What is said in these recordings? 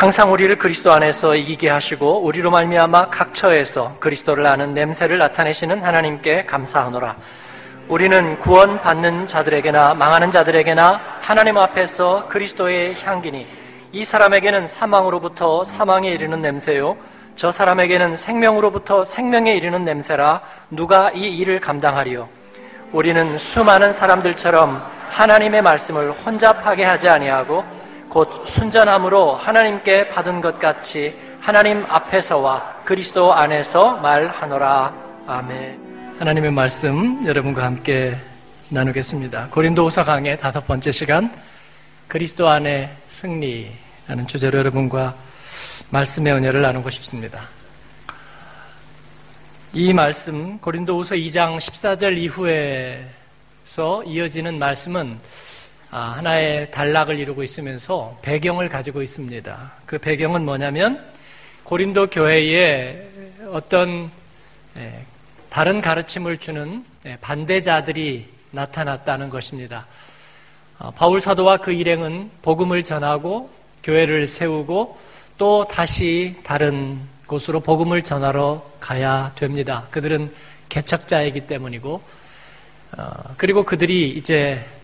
항상 우리를 그리스도 안에서 이기게 하시고 우리로 말미암아 각 처에서 그리스도를 아는 냄새를 나타내시는 하나님께 감사하노라. 우리는 구원 받는 자들에게나 망하는 자들에게나 하나님 앞에서 그리스도의 향기니 이 사람에게는 사망으로부터 사망에 이르는 냄새요 저 사람에게는 생명으로부터 생명에 이르는 냄새라 누가 이 일을 감당하리요 우리는 수많은 사람들처럼 하나님의 말씀을 혼잡하게 하지 아니하고 곧 순전함으로 하나님께 받은 것 같이 하나님 앞에서와 그리스도 안에서 말하노라 아멘. 하나님의 말씀 여러분과 함께 나누겠습니다. 고린도후서 강의 다섯 번째 시간 그리스도 안의 승리라는 주제로 여러분과 말씀의 은혜를 나누고 싶습니다. 이 말씀 고린도후서 2장 14절 이후에서 이어지는 말씀은 아, 하나의 단락을 이루고 있으면서 배경을 가지고 있습니다. 그 배경은 뭐냐면 고린도 교회에 어떤 다른 가르침을 주는 예, 반대자들이 나타났다는 것입니다. 어, 바울 사도와 그 일행은 복음을 전하고 교회를 세우고 또 다시 다른 곳으로 복음을 전하러 가야 됩니다. 그들은 개척자이기 때문이고 어, 그리고 그들이 이제 예,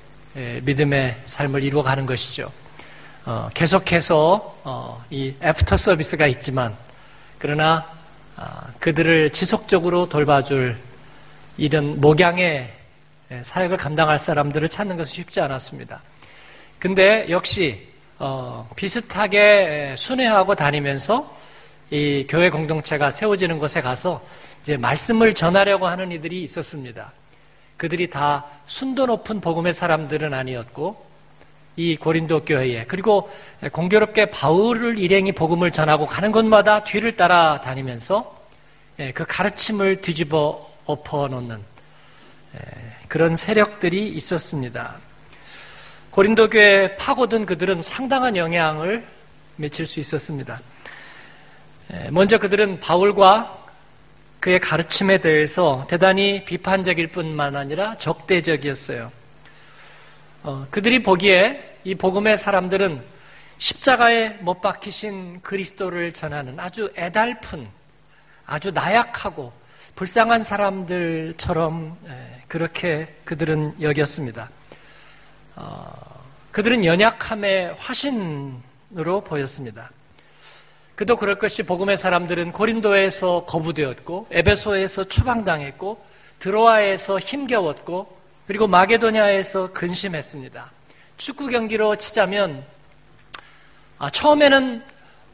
믿음의 삶을 이루어가는 것이죠. 어, 계속해서 이 애프터 서비스가 있지만 그러나 아, 그들을 지속적으로 돌봐줄 이런 목양의 사역을 감당할 사람들을 찾는 것은 쉽지 않았습니다. 근데 역시 어, 비슷하게 순회하고 다니면서 이 교회 공동체가 세워지는 곳에 가서 이제 말씀을 전하려고 하는 이들이 있었습니다. 그들이 다 순도 높은 복음의 사람들은 아니었고 이 고린도 교회에 그리고 공교롭게 바울을 일행이 복음을 전하고 가는 곳마다 뒤를 따라 다니면서 예, 그 가르침을 뒤집어 엎어 놓는 예, 그런 세력들이 있었습니다. 고린도 교회에 파고든 그들은 상당한 영향을 미칠 수 있었습니다. 예, 먼저 그들은 바울과 그의 가르침에 대해서 대단히 비판적일 뿐만 아니라 적대적이었어요. 어, 그들이 보기에 이 복음의 사람들은 십자가에 못 박히신 그리스도를 전하는 아주 애달픈 아주 나약하고 불쌍한 사람들처럼 그렇게 그들은 여겼습니다. 어, 그들은 연약함의 화신으로 보였습니다. 그도 그럴 것이 복음의 사람들은 고린도에서 거부되었고 에베소에서 추방당했고 드로아에서 힘겨웠고 그리고 마게도냐에서 근심했습니다. 축구 경기로 치자면 아, 처음에는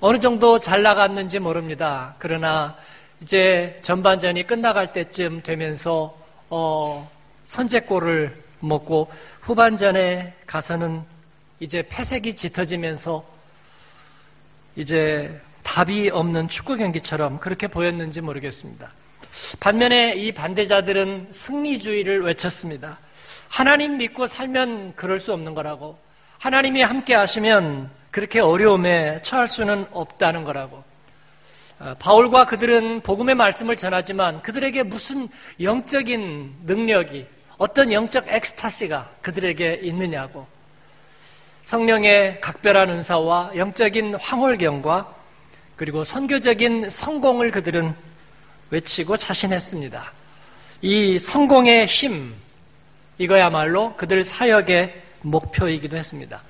어느 정도 잘 나갔는지 모릅니다. 그러나 이제 전반전이 끝나갈 때쯤 되면서 어, 선제골을 먹고 후반전에 가서는 이제 패색이 짙어지면서 이제 답이 없는 축구 경기처럼 그렇게 보였는지 모르겠습니다. 반면에 이 반대자들은 승리주의를 외쳤습니다. 하나님 믿고 살면 그럴 수 없는 거라고. 하나님이 함께 하시면 그렇게 어려움에 처할 수는 없다는 거라고. 어, 바울과 그들은 복음의 말씀을 전하지만 그들에게 무슨 영적인 능력이 어떤 영적 엑스타시가 그들에게 있느냐고. 성령의 각별한 은사와 영적인 황홀경과 그리고 선교적인 성공을 그들은 외치고 자신했습니다. 이 성공의 힘, 이거야말로 그들 사역의 목표이기도 했습니다.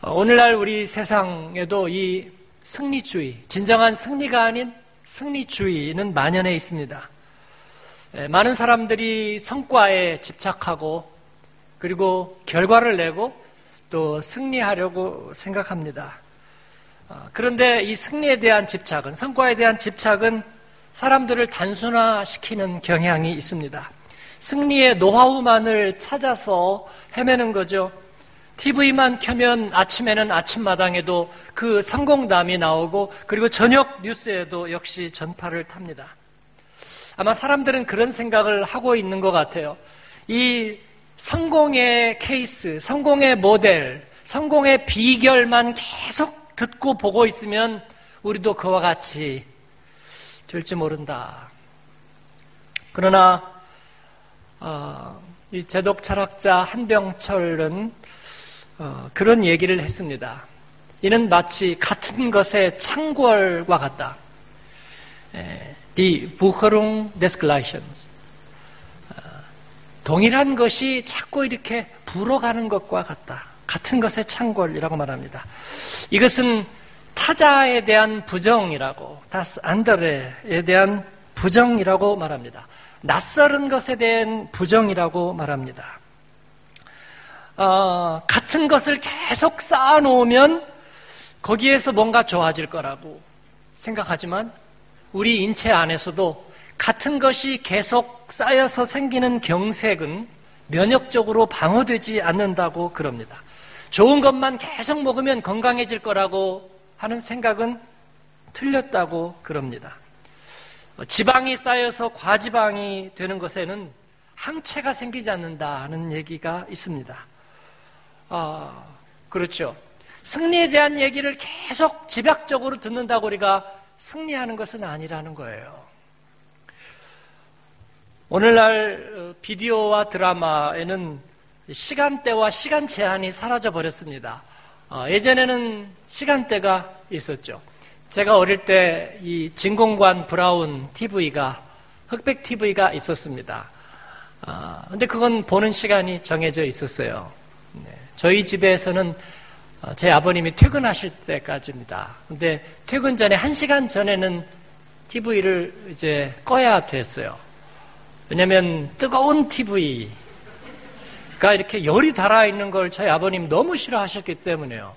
어, 오늘날 우리 세상에도 이 승리주의, 진정한 승리가 아닌 승리주의는 만연해 있습니다. 예, 많은 사람들이 성과에 집착하고 그리고 결과를 내고 또 승리하려고 생각합니다. 어, 그런데 이 승리에 대한 집착은, 성과에 대한 집착은 사람들을 단순화시키는 경향이 있습니다. 승리의 노하우만을 찾아서 헤매는 거죠. TV만 켜면 아침에는 아침마당에도 그 성공담이 나오고 그리고 저녁 뉴스에도 역시 전파를 탑니다. 아마 사람들은 그런 생각을 하고 있는 것 같아요. 이 성공의 케이스, 성공의 모델, 성공의 비결만 계속 듣고 보고 있으면 우리도 그와 같이 될지 모른다. 그러나 어, 이 제독 철학자 한병철은 어, 그런 얘기를 했습니다. 이는 마치 같은 것의 창궐과 같다. Die Wucherung des Gleichens. 동일한 것이 자꾸 이렇게 불어가는 것과 같다. 같은 것의 창궐이라고 말합니다. 이것은 타자에 대한 부정이라고, 다스 안더레에 대한 부정이라고 말합니다. 낯설은 것에 대한 부정이라고 말합니다. 어, 같은 것을 계속 쌓아놓으면 거기에서 뭔가 좋아질 거라고 생각하지만 우리 인체 안에서도 같은 것이 계속 쌓여서 생기는 경색은 면역적으로 방어되지 않는다고 그럽니다. 좋은 것만 계속 먹으면 건강해질 거라고 하는 생각은 틀렸다고 그럽니다. 지방이 쌓여서 과지방이 되는 것에는 항체가 생기지 않는다는 얘기가 있습니다. 아, 그렇죠. 승리에 대한 얘기를 계속 집약적으로 듣는다고 우리가 승리하는 것은 아니라는 거예요. 오늘날 어, 비디오와 드라마에는 시간대와 시간 제한이 사라져 버렸습니다. 어, 예전에는 시간대가 있었죠. 제가 어릴 때 이 진공관 브라운 TV가 흑백 TV가 있었습니다. 아, 근데 그건 보는 시간이 정해져 있었어요. 네. 저희 집에서는 어, 제 아버님이 퇴근하실 때까지입니다. 근데 퇴근 전에 한 시간 전에는 TV를 이제 꺼야 됐어요. 왜냐면 뜨거운 TV 가 이렇게 열이 달아 있는 걸 저희 아버님 너무 싫어하셨기 때문에요.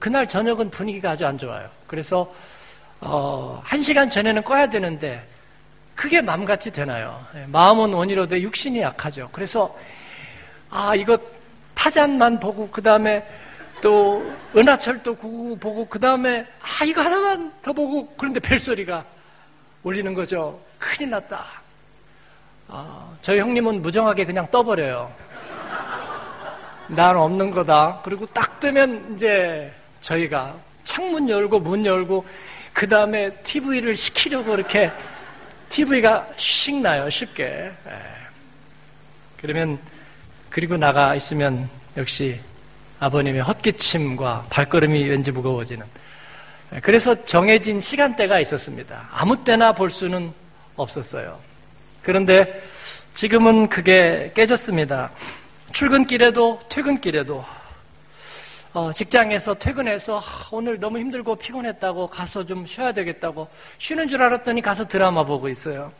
그날 저녁은 분위기가 아주 안 좋아요. 그래서 어, 한 시간 전에는 꺼야 되는데 그게 마음같이 되나요? 예, 마음은 원이로도 육신이 약하죠. 그래서 아 이거 타잔만 보고 그 다음에 또 은하철도 9 보고 그 다음에 아 이거 하나만 더 보고 그런데 벨소리가 울리는 거죠. 큰일 났다. 아, 저희 형님은 무정하게 그냥 떠버려요. 나는 없는 거다. 그리고 딱 뜨면 이제 저희가 창문 열고 문 열고 그 다음에 TV를 시키려고 이렇게 TV가 씩 나요. 쉽게. 예. 그러면 그리고 나가 있으면 역시 아버님의 헛기침과 발걸음이 왠지 무거워지는. 그래서 정해진 시간대가 있었습니다. 아무 때나 볼 수는 없었어요. 그런데 지금은 그게 깨졌습니다. 출근길에도 퇴근길에도 어, 직장에서 퇴근해서 오늘 너무 힘들고 피곤했다고 가서 좀 쉬어야 되겠다고 쉬는 줄 알았더니 가서 드라마 보고 있어요.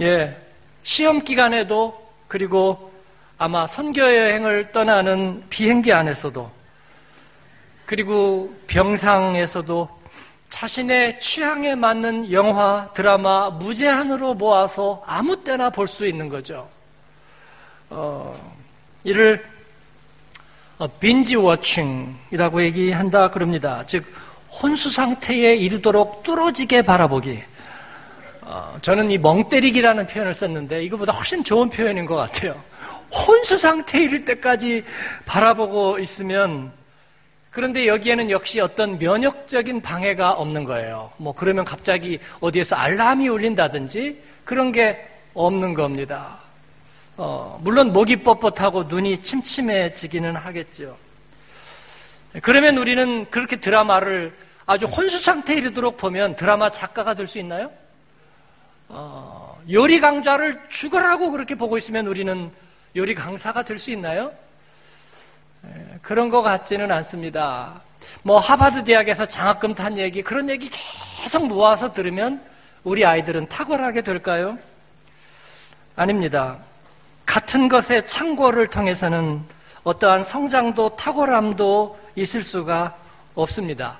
예, 시험 기간에도 그리고 아마 선교 여행을 떠나는 비행기 안에서도 그리고 병상에서도 자신의 취향에 맞는 영화, 드라마 무제한으로 모아서 아무 때나 볼 수 있는 거죠. 어, 이를 빈지 워칭이라고 얘기한다 그럽니다. 즉 혼수 상태에 이르도록 뚫어지게 바라보기. 어, 저는 이 멍때리기라는 표현을 썼는데 이거보다 훨씬 좋은 표현인 것 같아요. 혼수 상태에 이를 때까지 바라보고 있으면 그런데 여기에는 역시 어떤 면역적인 방해가 없는 거예요. 뭐 그러면 갑자기 어디에서 알람이 울린다든지 그런 게 없는 겁니다. 어, 물론 목이 뻣뻣하고 눈이 침침해지기는 하겠죠. 그러면 우리는 그렇게 드라마를 아주 혼수 상태에 이르도록 보면 드라마 작가가 될 수 있나요? 어, 요리 강좌를 죽으라고 그렇게 보고 있으면 우리는 요리 강사가 될 수 있나요? 그런 것 같지는 않습니다. 뭐 하버드 대학에서 장학금 탄 얘기 그런 얘기 계속 모아서 들으면 우리 아이들은 탁월하게 될까요? 아닙니다. 같은 것의 창고를 통해서는 어떠한 성장도 탁월함도 있을 수가 없습니다.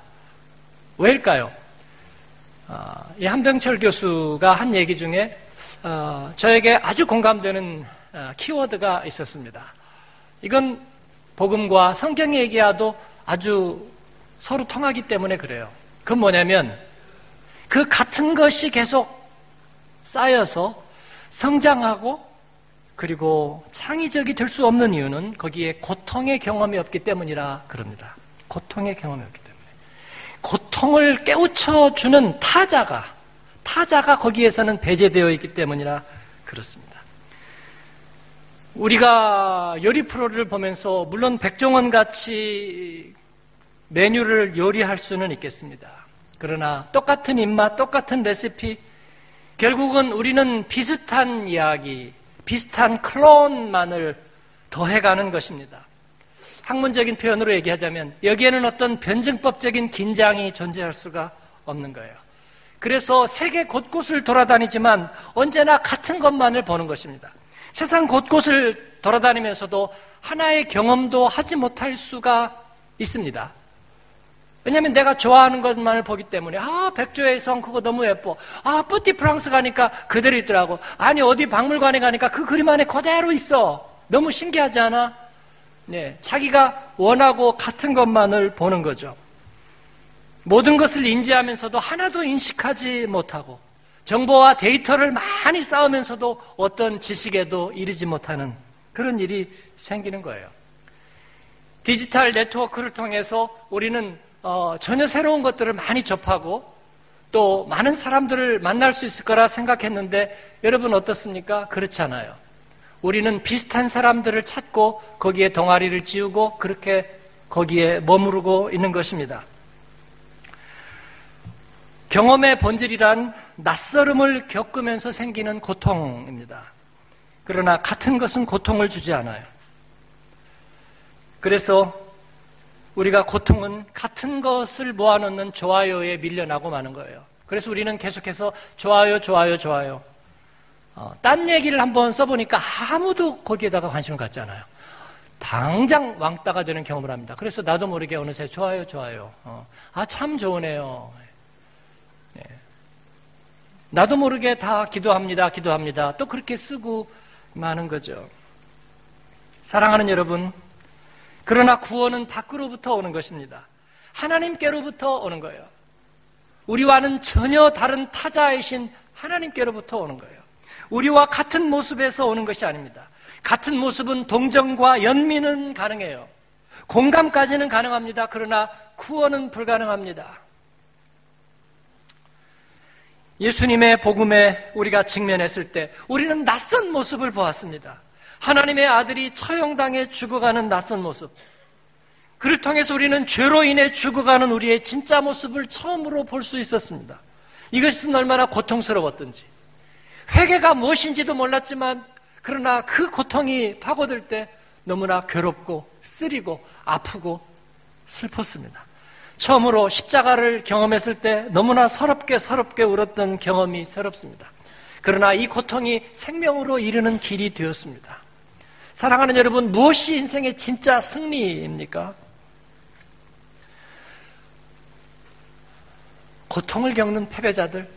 왜일까요? 아, 이 한병철 교수가 한 얘기 중에 어, 저에게 아주 공감되는 어, 키워드가 있었습니다. 이건 복음과 성경 얘기와도 아주 서로 통하기 때문에 그래요. 그건 뭐냐면 그 같은 것이 계속 쌓여서 성장하고 그리고 창의적이 될 수 없는 이유는 거기에 고통의 경험이 없기 때문이라 그럽니다. 고통의 경험이 없기 때문에. 고통을 깨우쳐 주는 타자가, 타자가 거기에서는 배제되어 있기 때문이라 그렇습니다. 우리가 요리 프로를 보면서 물론 백종원 같이 메뉴를 요리할 수는 있겠습니다. 그러나 똑같은 입맛, 똑같은 레시피, 결국은 우리는 비슷한 이야기, 비슷한 클론만을 더해가는 것입니다. 학문적인 표현으로 얘기하자면 여기에는 어떤 변증법적인 긴장이 존재할 수가 없는 거예요. 그래서 세계 곳곳을 돌아다니지만 언제나 같은 것만을 보는 것입니다. 세상 곳곳을 돌아다니면서도 하나의 경험도 하지 못할 수가 있습니다. 왜냐하면 내가 좋아하는 것만을 보기 때문에 아 백조의 성 그거 너무 예뻐 아 뿌티 프랑스 가니까 그대로 있더라고 아니 어디 박물관에 가니까 그 그림 안에 그대로 있어 너무 신기하지 않아? 네, 자기가 원하고 같은 것만을 보는 거죠. 모든 것을 인지하면서도 하나도 인식하지 못하고 정보와 데이터를 많이 쌓으면서도 어떤 지식에도 이르지 못하는 그런 일이 생기는 거예요. 디지털 네트워크를 통해서 우리는 어, 전혀 새로운 것들을 많이 접하고 또 많은 사람들을 만날 수 있을 거라 생각했는데 여러분 어떻습니까? 그렇지 않아요. 우리는 비슷한 사람들을 찾고 거기에 동아리를 지우고 그렇게 거기에 머무르고 있는 것입니다. 경험의 본질이란 낯설음을 겪으면서 생기는 고통입니다. 그러나 같은 것은 고통을 주지 않아요. 그래서 우리가 고통은 같은 것을 모아놓는 좋아요에 밀려나고 마는 거예요. 그래서 우리는 계속해서 좋아요, 좋아요, 좋아요. 어, 딴 얘기를 한번 써보니까 아무도 거기에다가 관심을 갖지 않아요. 당장 왕따가 되는 경험을 합니다. 그래서 나도 모르게 어느새 좋아요, 좋아요. 어, 아, 참 좋으네요. 네. 나도 모르게 다 기도합니다, 기도합니다. 또 그렇게 쓰고 마는 거죠. 사랑하는 여러분, 그러나 구원은 밖으로부터 오는 것입니다. 하나님께로부터 오는 거예요. 우리와는 전혀 다른 타자이신 하나님께로부터 오는 거예요. 우리와 같은 모습에서 오는 것이 아닙니다. 같은 모습은 동정과 연민은 가능해요. 공감까지는 가능합니다. 그러나 구원은 불가능합니다. 예수님의 복음에 우리가 직면했을 때 우리는 낯선 모습을 보았습니다. 하나님의 아들이 처형당해 죽어가는 낯선 모습. 그를 통해서 우리는 죄로 인해 죽어가는 우리의 진짜 모습을 처음으로 볼 수 있었습니다. 이것은 얼마나 고통스러웠던지. 회개가 무엇인지도 몰랐지만 그러나 그 고통이 파고들 때 너무나 괴롭고 쓰리고 아프고 슬펐습니다. 처음으로 십자가를 경험했을 때 너무나 서럽게 서럽게 울었던 경험이 새롭습니다. 그러나 이 고통이 생명으로 이르는 길이 되었습니다. 사랑하는 여러분, 무엇이 인생의 진짜 승리입니까? 고통을 겪는 패배자들.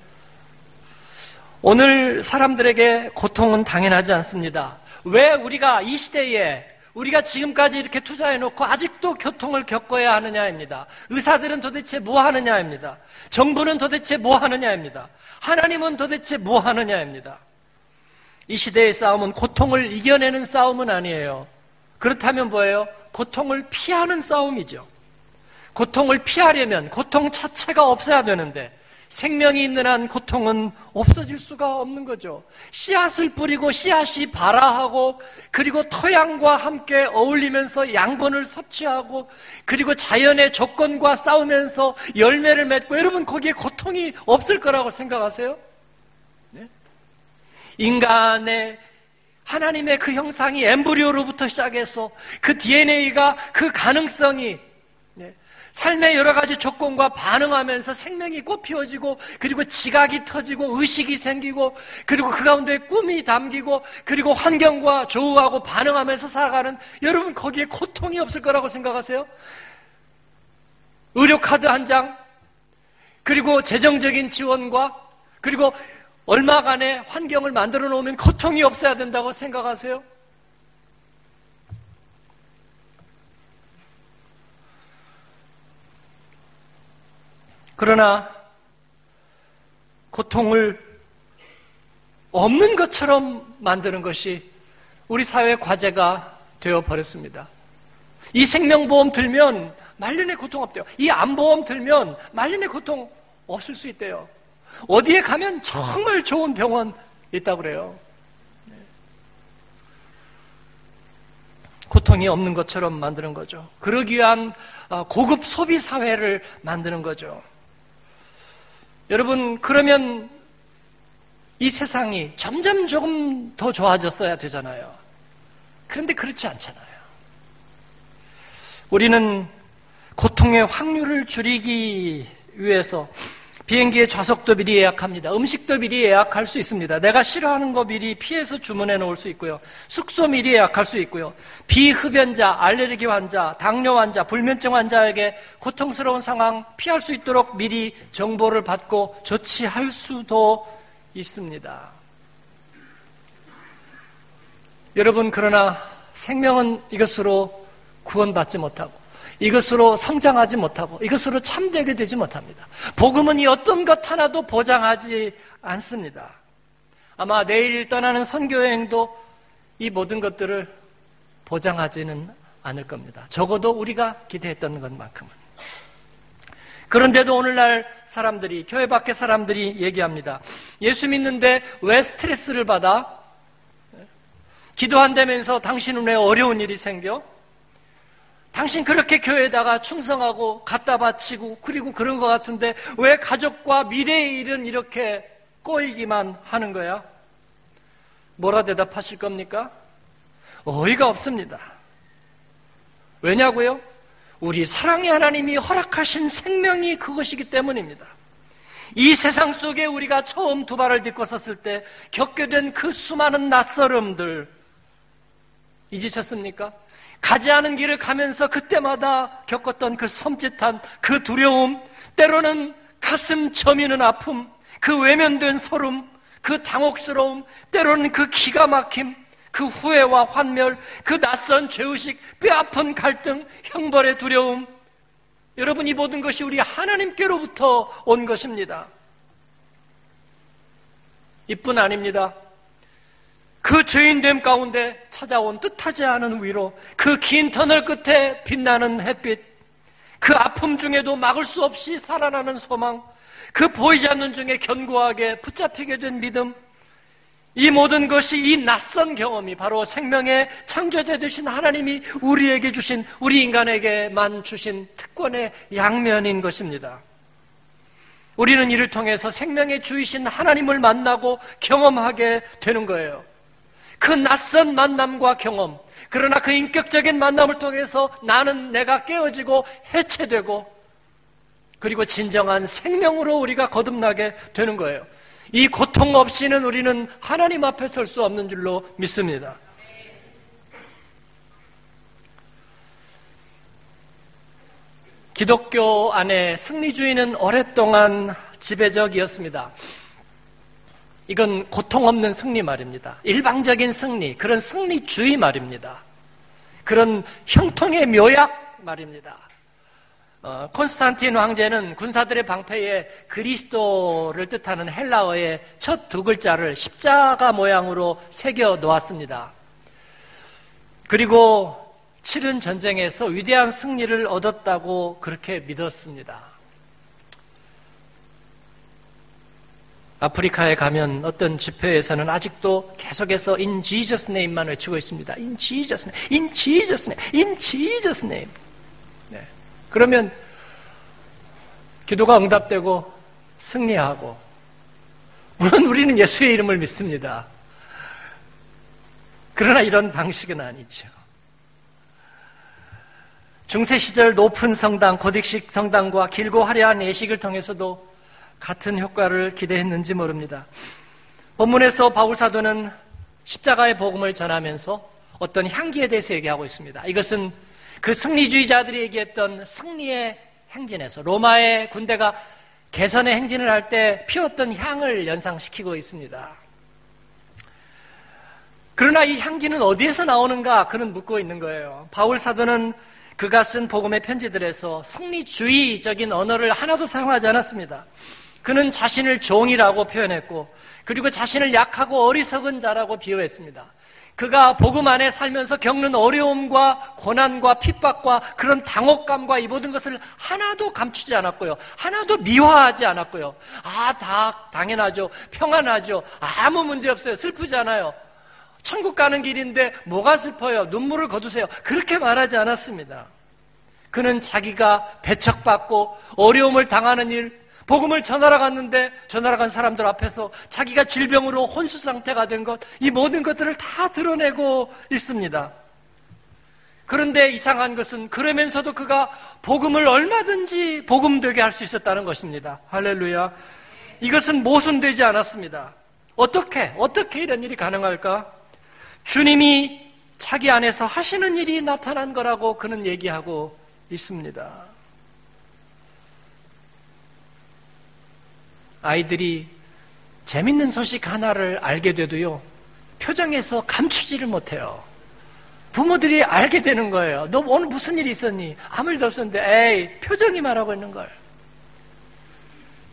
오늘 사람들에게 고통은 당연하지 않습니다. 왜 우리가 이 시대에 우리가 지금까지 이렇게 투자해놓고 아직도 교통을 겪어야 하느냐입니다. 의사들은 도대체 뭐 하느냐입니다. 정부는 도대체 뭐 하느냐입니다. 하나님은 도대체 뭐 하느냐입니다. 이 시대의 싸움은 고통을 이겨내는 싸움은 아니에요. 그렇다면 뭐예요? 고통을 피하는 싸움이죠. 고통을 피하려면 고통 자체가 없어야 되는데 생명이 있는 한 고통은 없어질 수가 없는 거죠. 씨앗을 뿌리고 씨앗이 발아하고 그리고 토양과 함께 어울리면서 양분을 섭취하고 그리고 자연의 조건과 싸우면서 열매를 맺고 여러분 거기에 고통이 없을 거라고 생각하세요? 인간의 하나님의 그 형상이 엠브리오로부터 시작해서 그 DNA가 그 가능성이 네, 삶의 여러 가지 조건과 반응하면서 생명이 꽃피워지고 그리고 지각이 터지고 의식이 생기고 그리고 그 가운데 꿈이 담기고 그리고 환경과 조우하고 반응하면서 살아가는 여러분 거기에 고통이 없을 거라고 생각하세요? 의료카드 한 장, 그리고 재정적인 지원과 그리고 얼마간의 환경을 만들어 놓으면 고통이 없어야 된다고 생각하세요? 그러나 고통을 없는 것처럼 만드는 것이 우리 사회의 과제가 되어 버렸습니다. 이 생명보험 들면 말년에 고통 없대요. 이 암보험 들면 말년에 고통 없을 수 있대요. 어디에 가면 정말 좋은 병원 있다고 그래요. 고통이 없는 것처럼 만드는 거죠. 그러기 위한 어, 고급 소비 사회를 만드는 거죠. 여러분, 그러면 이 세상이 점점 조금 더 좋아졌어야 되잖아요. 그런데 그렇지 않잖아요. 우리는 고통의 확률을 줄이기 위해서 비행기의 좌석도 미리 예약합니다. 음식도 미리 예약할 수 있습니다. 내가 싫어하는 거 미리 피해서 주문해 놓을 수 있고요. 숙소 미리 예약할 수 있고요. 비흡연자, 알레르기 환자, 당뇨 환자, 불면증 환자에게 고통스러운 상황 피할 수 있도록 미리 정보를 받고 조치할 수도 있습니다. 여러분, 그러나 생명은 이것으로 구원받지 못하고 이것으로 성장하지 못하고 이것으로 참되게 되지 못합니다. 복음은 이 어떤 것 하나도 보장하지 않습니다. 아마 내일 떠나는 선교여행도 이 모든 것들을 보장하지는 않을 겁니다. 적어도 우리가 기대했던 것만큼은. 그런데도 오늘날 사람들이, 교회 밖의 사람들이 얘기합니다. 예수 믿는데 왜 스트레스를 받아? 기도한다면서 당신은 왜 어려운 일이 생겨? 당신 그렇게 교회에다가 충성하고 갖다 바치고 그리고 그런 것 같은데 왜 가족과 미래의 일은 이렇게 꼬이기만 하는 거야? 뭐라 대답하실 겁니까? 어이가 없습니다. 왜냐고요? 우리 사랑의 하나님이 허락하신 생명이 그것이기 때문입니다. 이 세상 속에 우리가 처음 두 발을 딛고 섰을 때 겪게 된 그 수많은 낯설음들 잊으셨습니까? 가지 않은 길을 가면서 그때마다 겪었던 그 섬찟한 그 두려움, 때로는 가슴 저미는 아픔, 그 외면된 소름, 그 당혹스러움, 때로는 그 기가 막힘, 그 후회와 환멸, 그 낯선 죄의식, 뼈아픈 갈등, 형벌의 두려움. 여러분, 이 모든 것이 우리 하나님께로부터 온 것입니다. 이뿐 아닙니다. 그 죄인됨 가운데 찾아온 뜻하지 않은 위로, 그 긴 터널 끝에 빛나는 햇빛, 그 아픔 중에도 막을 수 없이 살아나는 소망, 그 보이지 않는 중에 견고하게 붙잡히게 된 믿음, 이 모든 것이 이 낯선 경험이 바로 생명의 창조자 되신 하나님이 우리에게 주신, 우리 인간에게만 주신 특권의 양면인 것입니다. 우리는 이를 통해서 생명의 주이신 하나님을 만나고 경험하게 되는 거예요. 그 낯선 만남과 경험, 그러나 그 인격적인 만남을 통해서 나는 내가 깨어지고 해체되고 그리고 진정한 생명으로 우리가 거듭나게 되는 거예요. 이 고통 없이는 우리는 하나님 앞에 설 수 없는 줄로 믿습니다. 기독교 안에 승리주의는 오랫동안 지배적이었습니다. 이건 고통 없는 승리 말입니다. 일방적인 승리, 그런 승리주의 말입니다. 그런 형통의 묘약 말입니다. 어, 콘스탄틴 황제는 군사들의 방패에 그리스도를 뜻하는 헬라어의 첫 두 글자를 십자가 모양으로 새겨 놓았습니다. 그리고 치른 전쟁에서 위대한 승리를 얻었다고 그렇게 믿었습니다. 아프리카에 가면 어떤 집회에서는 아직도 계속해서 in Jesus name만 외치고 있습니다. in Jesus name, in Jesus name, in Jesus name. 네. 그러면 기도가 응답되고 승리하고 물론 우리는 예수의 이름을 믿습니다. 그러나 이런 방식은 아니죠. 중세 시절 높은 성당, 고딕식 성당과 길고 화려한 예식을 통해서도 같은 효과를 기대했는지 모릅니다. 본문에서 바울 사도는 십자가의 복음을 전하면서 어떤 향기에 대해서 얘기하고 있습니다. 이것은 그 승리주의자들이 얘기했던 승리의 행진에서 로마의 군대가 개선의 행진을 할 때 피웠던 향을 연상시키고 있습니다. 그러나 이 향기는 어디에서 나오는가? 그는 묻고 있는 거예요. 바울 사도는 그가 쓴 복음의 편지들에서 승리주의적인 언어를 하나도 사용하지 않았습니다. 그는 자신을 종이라고 표현했고 그리고 자신을 약하고 어리석은 자라고 비유했습니다. 그가 복음 안에 살면서 겪는 어려움과 고난과 핍박과 그런 당혹감과 이 모든 것을 하나도 감추지 않았고요. 하나도 미화하지 않았고요. 아, 다 당연하죠. 평안하죠. 아무 문제 없어요. 슬프지 않아요. 천국 가는 길인데 뭐가 슬퍼요? 눈물을 거두세요. 그렇게 말하지 않았습니다. 그는 자기가 배척받고 어려움을 당하는 일, 복음을 전하러 갔는데 전하러 간 사람들 앞에서 자기가 질병으로 혼수 상태가 된 것, 이 모든 것들을 다 드러내고 있습니다. 그런데 이상한 것은 그러면서도 그가 복음을 얼마든지 복음되게 할 수 있었다는 것입니다. 할렐루야. 이것은 모순되지 않았습니다. 어떻게, 어떻게 이런 일이 가능할까? 주님이 자기 안에서 하시는 일이 나타난 거라고 그는 얘기하고 있습니다. 아이들이 재밌는 소식 하나를 알게 돼도요, 표정에서 감추지를 못해요. 부모들이 알게 되는 거예요. 너 오늘 무슨 일이 있었니? 아무 일도 없었는데, 에이, 표정이 말하고 있는 걸.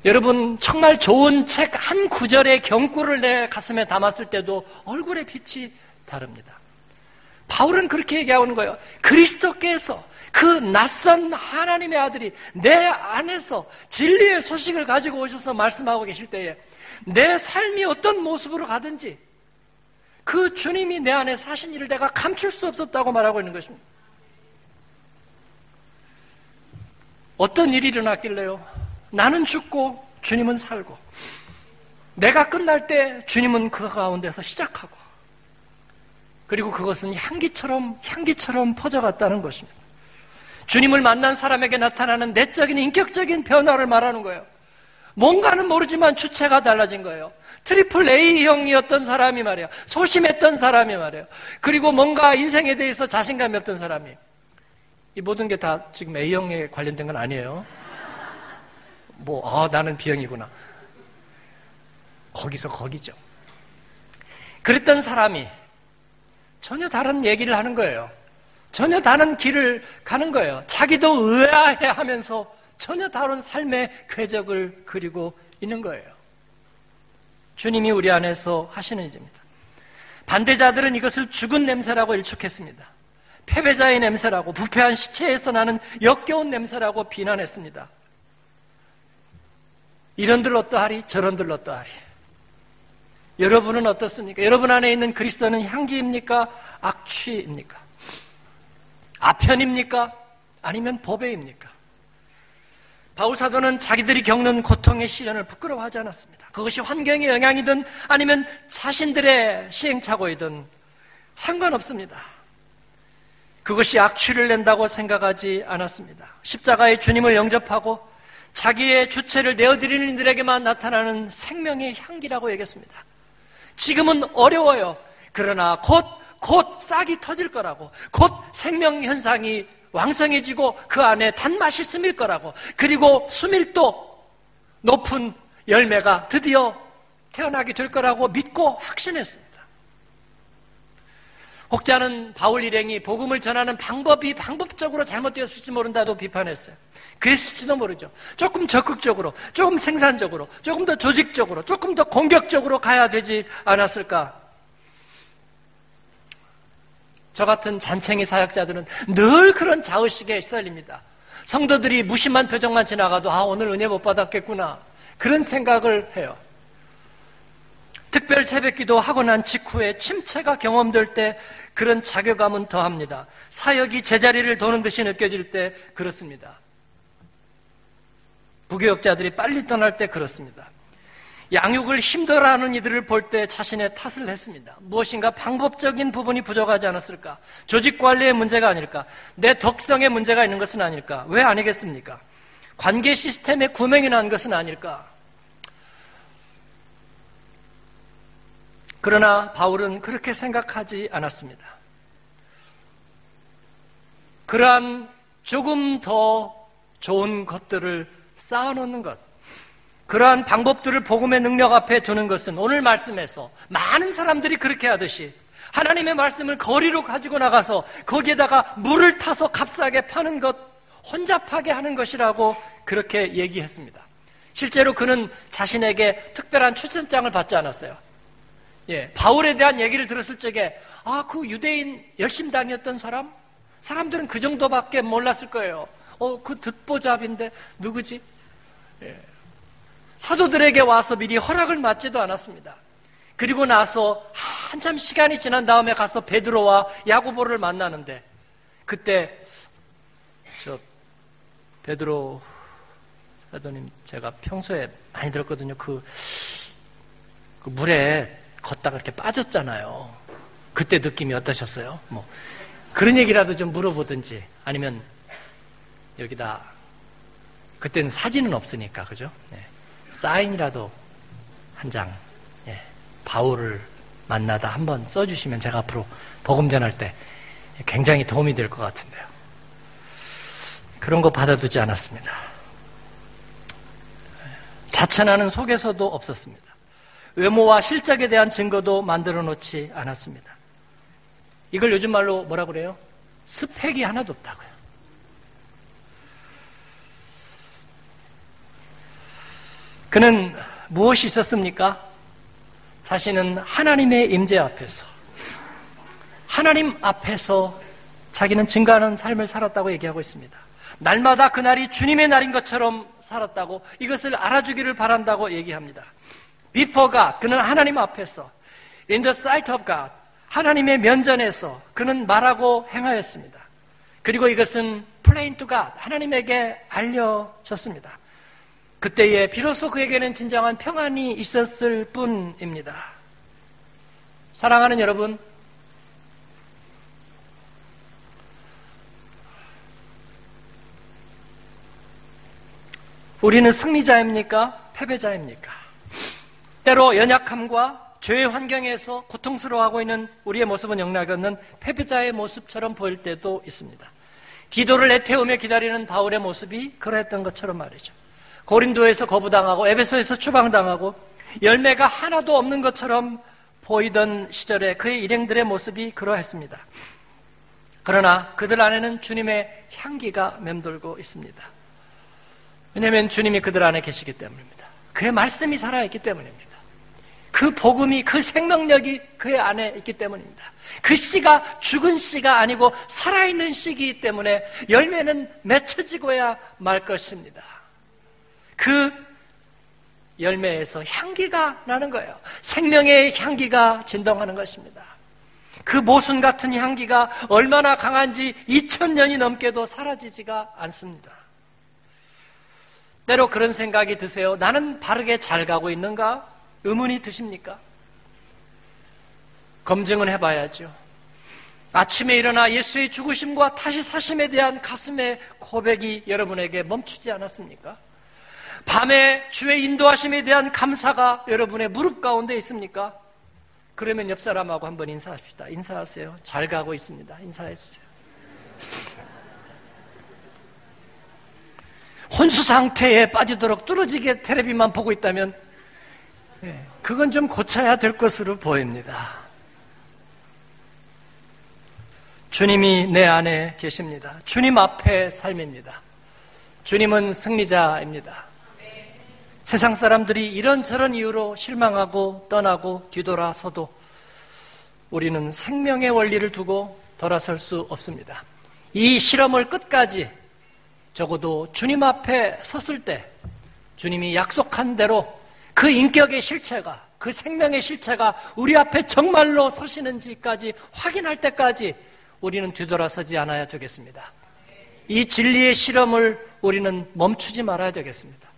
여러분, 정말 좋은 책 한 구절의 경구를 내 가슴에 담았을 때도 얼굴의 빛이 다릅니다. 바울은 그렇게 얘기하는 거예요. 그리스도께서 그 낯선 하나님의 아들이 내 안에서 진리의 소식을 가지고 오셔서 말씀하고 계실 때에 내 삶이 어떤 모습으로 가든지 그 주님이 내 안에 사신 일을 내가 감출 수 없었다고 말하고 있는 것입니다. 어떤 일이 일어났길래요? 나는 죽고 주님은 살고 내가 끝날 때 주님은 그 가운데서 시작하고 그리고 그것은 향기처럼 향기처럼 퍼져갔다는 것입니다. 주님을 만난 사람에게 나타나는 내적인 인격적인 변화를 말하는 거예요. 뭔가는 모르지만 주체가 달라진 거예요. 트리플 A형이었던 사람이 말이에요. 소심했던 사람이 말이에요. 그리고 뭔가 인생에 대해서 자신감이 없던 사람이. 이 모든 게 다 지금 A형에 관련된 건 아니에요. 뭐, 아, 나는 B형이구나. 거기서 거기죠. 그랬던 사람이 전혀 다른 얘기를 하는 거예요. 전혀 다른 길을 가는 거예요. 자기도 의아해 하면서 전혀 다른 삶의 궤적을 그리고 있는 거예요. 주님이 우리 안에서 하시는 일입니다. 반대자들은 이것을 죽은 냄새라고 일축했습니다. 패배자의 냄새라고 부패한 시체에서 나는 역겨운 냄새라고 비난했습니다. 이런들 어떠하리 저런들 어떠하리 여러분은 어떻습니까? 여러분 안에 있는 그리스도는 향기입니까? 악취입니까? 아편입니까? 아니면 보배입니까? 바울 사도는 자기들이 겪는 고통의 시련을 부끄러워하지 않았습니다. 그것이 환경의 영향이든 아니면 자신들의 시행착오이든 상관없습니다. 그것이 악취를 낸다고 생각하지 않았습니다. 십자가의 주님을 영접하고 자기의 주체를 내어드리는 이들에게만 나타나는 생명의 향기라고 얘기했습니다. 지금은 어려워요. 그러나 곧, 곧 싹이 터질 거라고. 곧 생명 현상이 왕성해지고 그 안에 단맛이 스밀 거라고. 그리고 수밀도 높은 열매가 드디어 태어나게 될 거라고 믿고 확신했습니다. 혹자는 바울 일행이 복음을 전하는 방법이 방법적으로 잘못되었을지 모른다도 비판했어요. 그랬을지도 모르죠. 조금 적극적으로, 조금 생산적으로, 조금 더 조직적으로, 조금 더 공격적으로 가야 되지 않았을까? 저 같은 잔챙이 사역자들은 늘 그런 자의식에 시달립니다. 성도들이 무심한 표정만 지나가도 아 오늘 은혜 못 받았겠구나 그런 생각을 해요. 특별 새벽기도 하고 난 직후에 침체가 경험될 때 그런 자괴감은 더합니다. 사역이 제자리를 도는 듯이 느껴질 때 그렇습니다. 부교역자들이 빨리 떠날 때 그렇습니다. 양육을 힘들어하는 이들을 볼 때 자신의 탓을 했습니다. 무엇인가 방법적인 부분이 부족하지 않았을까? 조직 관리의 문제가 아닐까? 내 덕성의 문제가 있는 것은 아닐까? 왜 아니겠습니까? 관계 시스템에 구멍이 난 것은 아닐까? 그러나 바울은 그렇게 생각하지 않았습니다. 그러한 조금 더 좋은 것들을 쌓아놓는 것, 그러한 방법들을 복음의 능력 앞에 두는 것은 오늘 말씀에서 많은 사람들이 그렇게 하듯이 하나님의 말씀을 거리로 가지고 나가서 거기에다가 물을 타서 값싸게 파는 것, 혼잡하게 하는 것이라고 그렇게 얘기했습니다. 실제로 그는 자신에게 특별한 추천장을 받지 않았어요. 예, 바울에 대한 얘기를 들었을 적에 아, 그 유대인 열심당이었던 사람? 사람들은 그 정도밖에 몰랐을 거예요. 어, 그 듣보잡인데 누구지? 예. 사도들에게 와서 미리 허락을 맞지도 않았습니다. 그리고 나서 한참 시간이 지난 다음에 가서 베드로와 야고보를 만나는데 그때 저 베드로 사도님 제가 평소에 많이 들었거든요. 그, 그 물에 걷다가 이렇게 빠졌잖아요. 그때 느낌이 어떠셨어요? 뭐 그런 얘기라도 좀 물어보든지 아니면 여기다 그때는 사진은 없으니까 그죠? 네. 사인이라도 한 장, 예. 바울을 만나다 한번 써주시면 제가 앞으로 복음 전할 때 굉장히 도움이 될 것 같은데요. 그런 거 받아두지 않았습니다. 자천하는 속에서도 없었습니다. 외모와 실적에 대한 증거도 만들어 놓지 않았습니다. 이걸 요즘 말로 뭐라 그래요? 스펙이 하나도 없다고요. 그는 무엇이 있었습니까? 자신은 하나님의 임재 앞에서 하나님 앞에서 자기는 증가하는 삶을 살았다고 얘기하고 있습니다. 날마다 그날이 주님의 날인 것처럼 살았다고 이것을 알아주기를 바란다고 얘기합니다. Before God, 그는 하나님 앞에서 In the sight of God, 하나님의 면전에서 그는 말하고 행하였습니다. 그리고 이것은 plain to God, 하나님에게 알려졌습니다. 그때에 비로소 그에게는 진정한 평안이 있었을 뿐입니다. 사랑하는 여러분, 우리는 승리자입니까? 패배자입니까? 때로 연약함과 죄의 환경에서 고통스러워하고 있는 우리의 모습은 영락없는 패배자의 모습처럼 보일 때도 있습니다. 기도를 애태우며 기다리는 바울의 모습이 그러했던 것처럼 말이죠. 고린도에서 거부당하고 에베소에서 추방당하고 열매가 하나도 없는 것처럼 보이던 시절에 그의 일행들의 모습이 그러했습니다. 그러나 그들 안에는 주님의 향기가 맴돌고 있습니다. 왜냐하면 주님이 그들 안에 계시기 때문입니다. 그의 말씀이 살아있기 때문입니다. 그 복음이, 그 생명력이 그의 안에 있기 때문입니다. 그 씨가 죽은 씨가 아니고 살아있는 씨이기 때문에 열매는 맺혀지고야 말 것입니다. 그 열매에서 향기가 나는 거예요. 생명의 향기가 진동하는 것입니다. 그 모순 같은 향기가 얼마나 강한지 2000년이 넘게도 사라지지가 않습니다. 때로 그런 생각이 드세요. 나는 바르게 잘 가고 있는가? 의문이 드십니까? 검증은 해봐야죠. 아침에 일어나 예수의 죽으심과 다시 사심에 대한 가슴의 고백이 여러분에게 멈추지 않았습니까? 밤에 주의 인도하심에 대한 감사가 여러분의 무릎 가운데 있습니까? 그러면 옆 사람하고 한번 인사합시다. 인사하세요. 잘 가고 있습니다. 인사해 주세요. 혼수 상태에 빠지도록 뚫어지게 테레비만 보고 있다면 예, 그건 좀 고쳐야 될 것으로 보입니다. 주님이 내 안에 계십니다. 주님 앞에 삶입니다. 주님은 승리자입니다. 세상 사람들이 이런저런 이유로 실망하고 떠나고 뒤돌아서도 우리는 생명의 원리를 두고 돌아설 수 없습니다. 이 실험을 끝까지 적어도 주님 앞에 섰을 때 주님이 약속한 대로 그 인격의 실체가 그 생명의 실체가 우리 앞에 정말로 서시는지까지 확인할 때까지 우리는 뒤돌아서지 않아야 되겠습니다. 이 진리의 실험을 우리는 멈추지 말아야 되겠습니다.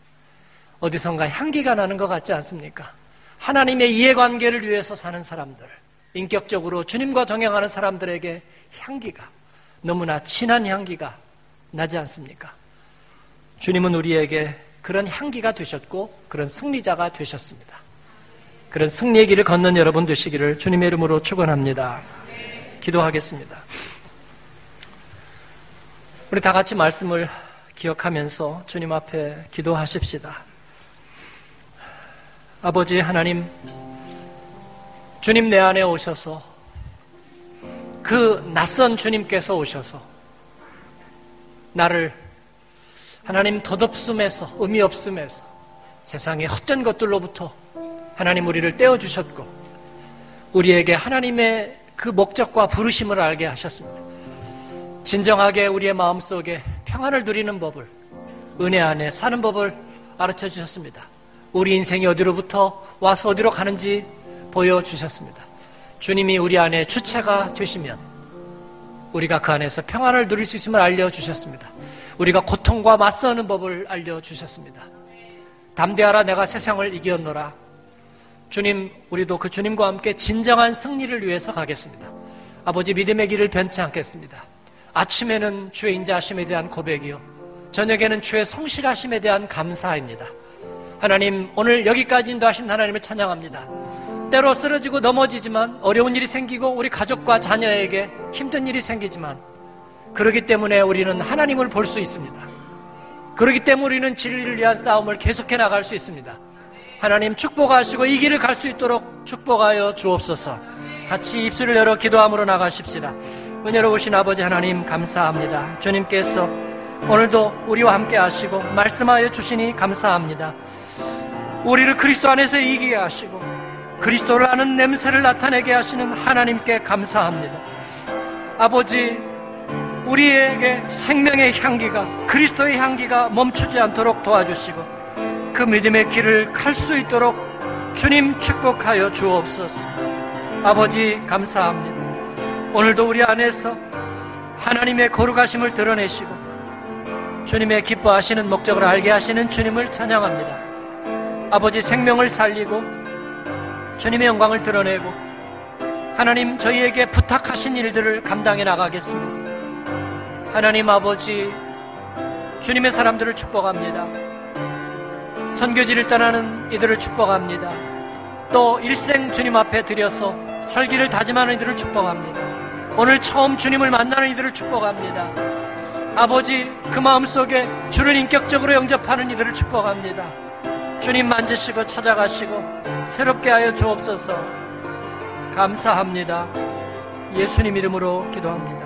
어디선가 향기가 나는 것 같지 않습니까? 하나님의 이해관계를 위해서 사는 사람들, 인격적으로 주님과 동행하는 사람들에게 향기가, 너무나 진한 향기가 나지 않습니까? 주님은 우리에게 그런 향기가 되셨고, 그런 승리자가 되셨습니다. 그런 승리의 길을 걷는 여러분 되시기를 주님의 이름으로 축원합니다. 기도하겠습니다. 우리 다 같이 말씀을 기억하면서 주님 앞에 기도하십시다. 아버지 하나님, 주님 내 안에 오셔서 그 낯선 주님께서 오셔서 나를 하나님 덧없음에서 의미 없음에서 세상의 헛된 것들로부터 하나님 우리를 떼어 주셨고 우리에게 하나님의 그 목적과 부르심을 알게 하셨습니다. 진정하게 우리의 마음속에 평안을 누리는 법을 은혜 안에 사는 법을 가르쳐 주셨습니다. 우리 인생이 어디로부터 와서 어디로 가는지 보여주셨습니다. 주님이 우리 안에 주체가 되시면 우리가 그 안에서 평안을 누릴 수 있음을 알려주셨습니다. 우리가 고통과 맞서는 법을 알려주셨습니다. 담대하라 내가 세상을 이기었노라. 주님, 우리도 그 주님과 함께 진정한 승리를 위해서 가겠습니다. 아버지 믿음의 길을 변치 않겠습니다. 아침에는 주의 인자하심에 대한 고백이요. 저녁에는 주의 성실하심에 대한 감사입니다. 하나님, 오늘 여기까지 인도 하신 하나님을 찬양합니다. 때로 쓰러지고 넘어지지만 어려운 일이 생기고 우리 가족과 자녀에게 힘든 일이 생기지만 그러기 때문에 우리는 하나님을 볼 수 있습니다. 그러기 때문에 우리는 진리를 위한 싸움을 계속해 나갈 수 있습니다. 하나님 축복하시고 이 길을 갈 수 있도록 축복하여 주옵소서. 같이 입술을 열어 기도함으로 나가십시다. 은혜로우신 아버지 하나님 감사합니다. 주님께서 오늘도 우리와 함께 하시고 말씀하여 주시니 감사합니다. 우리를 그리스도 안에서 이기게 하시고 그리스도를 아는 냄새를 나타내게 하시는 하나님께 감사합니다. 아버지, 우리에게 생명의 향기가, 그리스도의 향기가 멈추지 않도록 도와주시고, 그 믿음의 길을 갈 수 있도록 주님 축복하여 주옵소서. 아버지, 감사합니다. 오늘도 우리 안에서 하나님의 거룩하심을 드러내시고, 주님의 기뻐하시는 목적을 알게 하시는 주님을 찬양합니다. 아버지 생명을 살리고 주님의 영광을 드러내고 하나님 저희에게 부탁하신 일들을 감당해 나가겠습니다. 하나님 아버지 주님의 사람들을 축복합니다. 선교지를 떠나는 이들을 축복합니다. 또 일생 주님 앞에 들여서 살기를 다짐하는 이들을 축복합니다. 오늘 처음 주님을 만나는 이들을 축복합니다. 아버지 그 마음속에 주를 인격적으로 영접하는 이들을 축복합니다. 주님 만지시고 찾아가시고 새롭게 하여 주옵소서 감사합니다. 예수님 이름으로 기도합니다.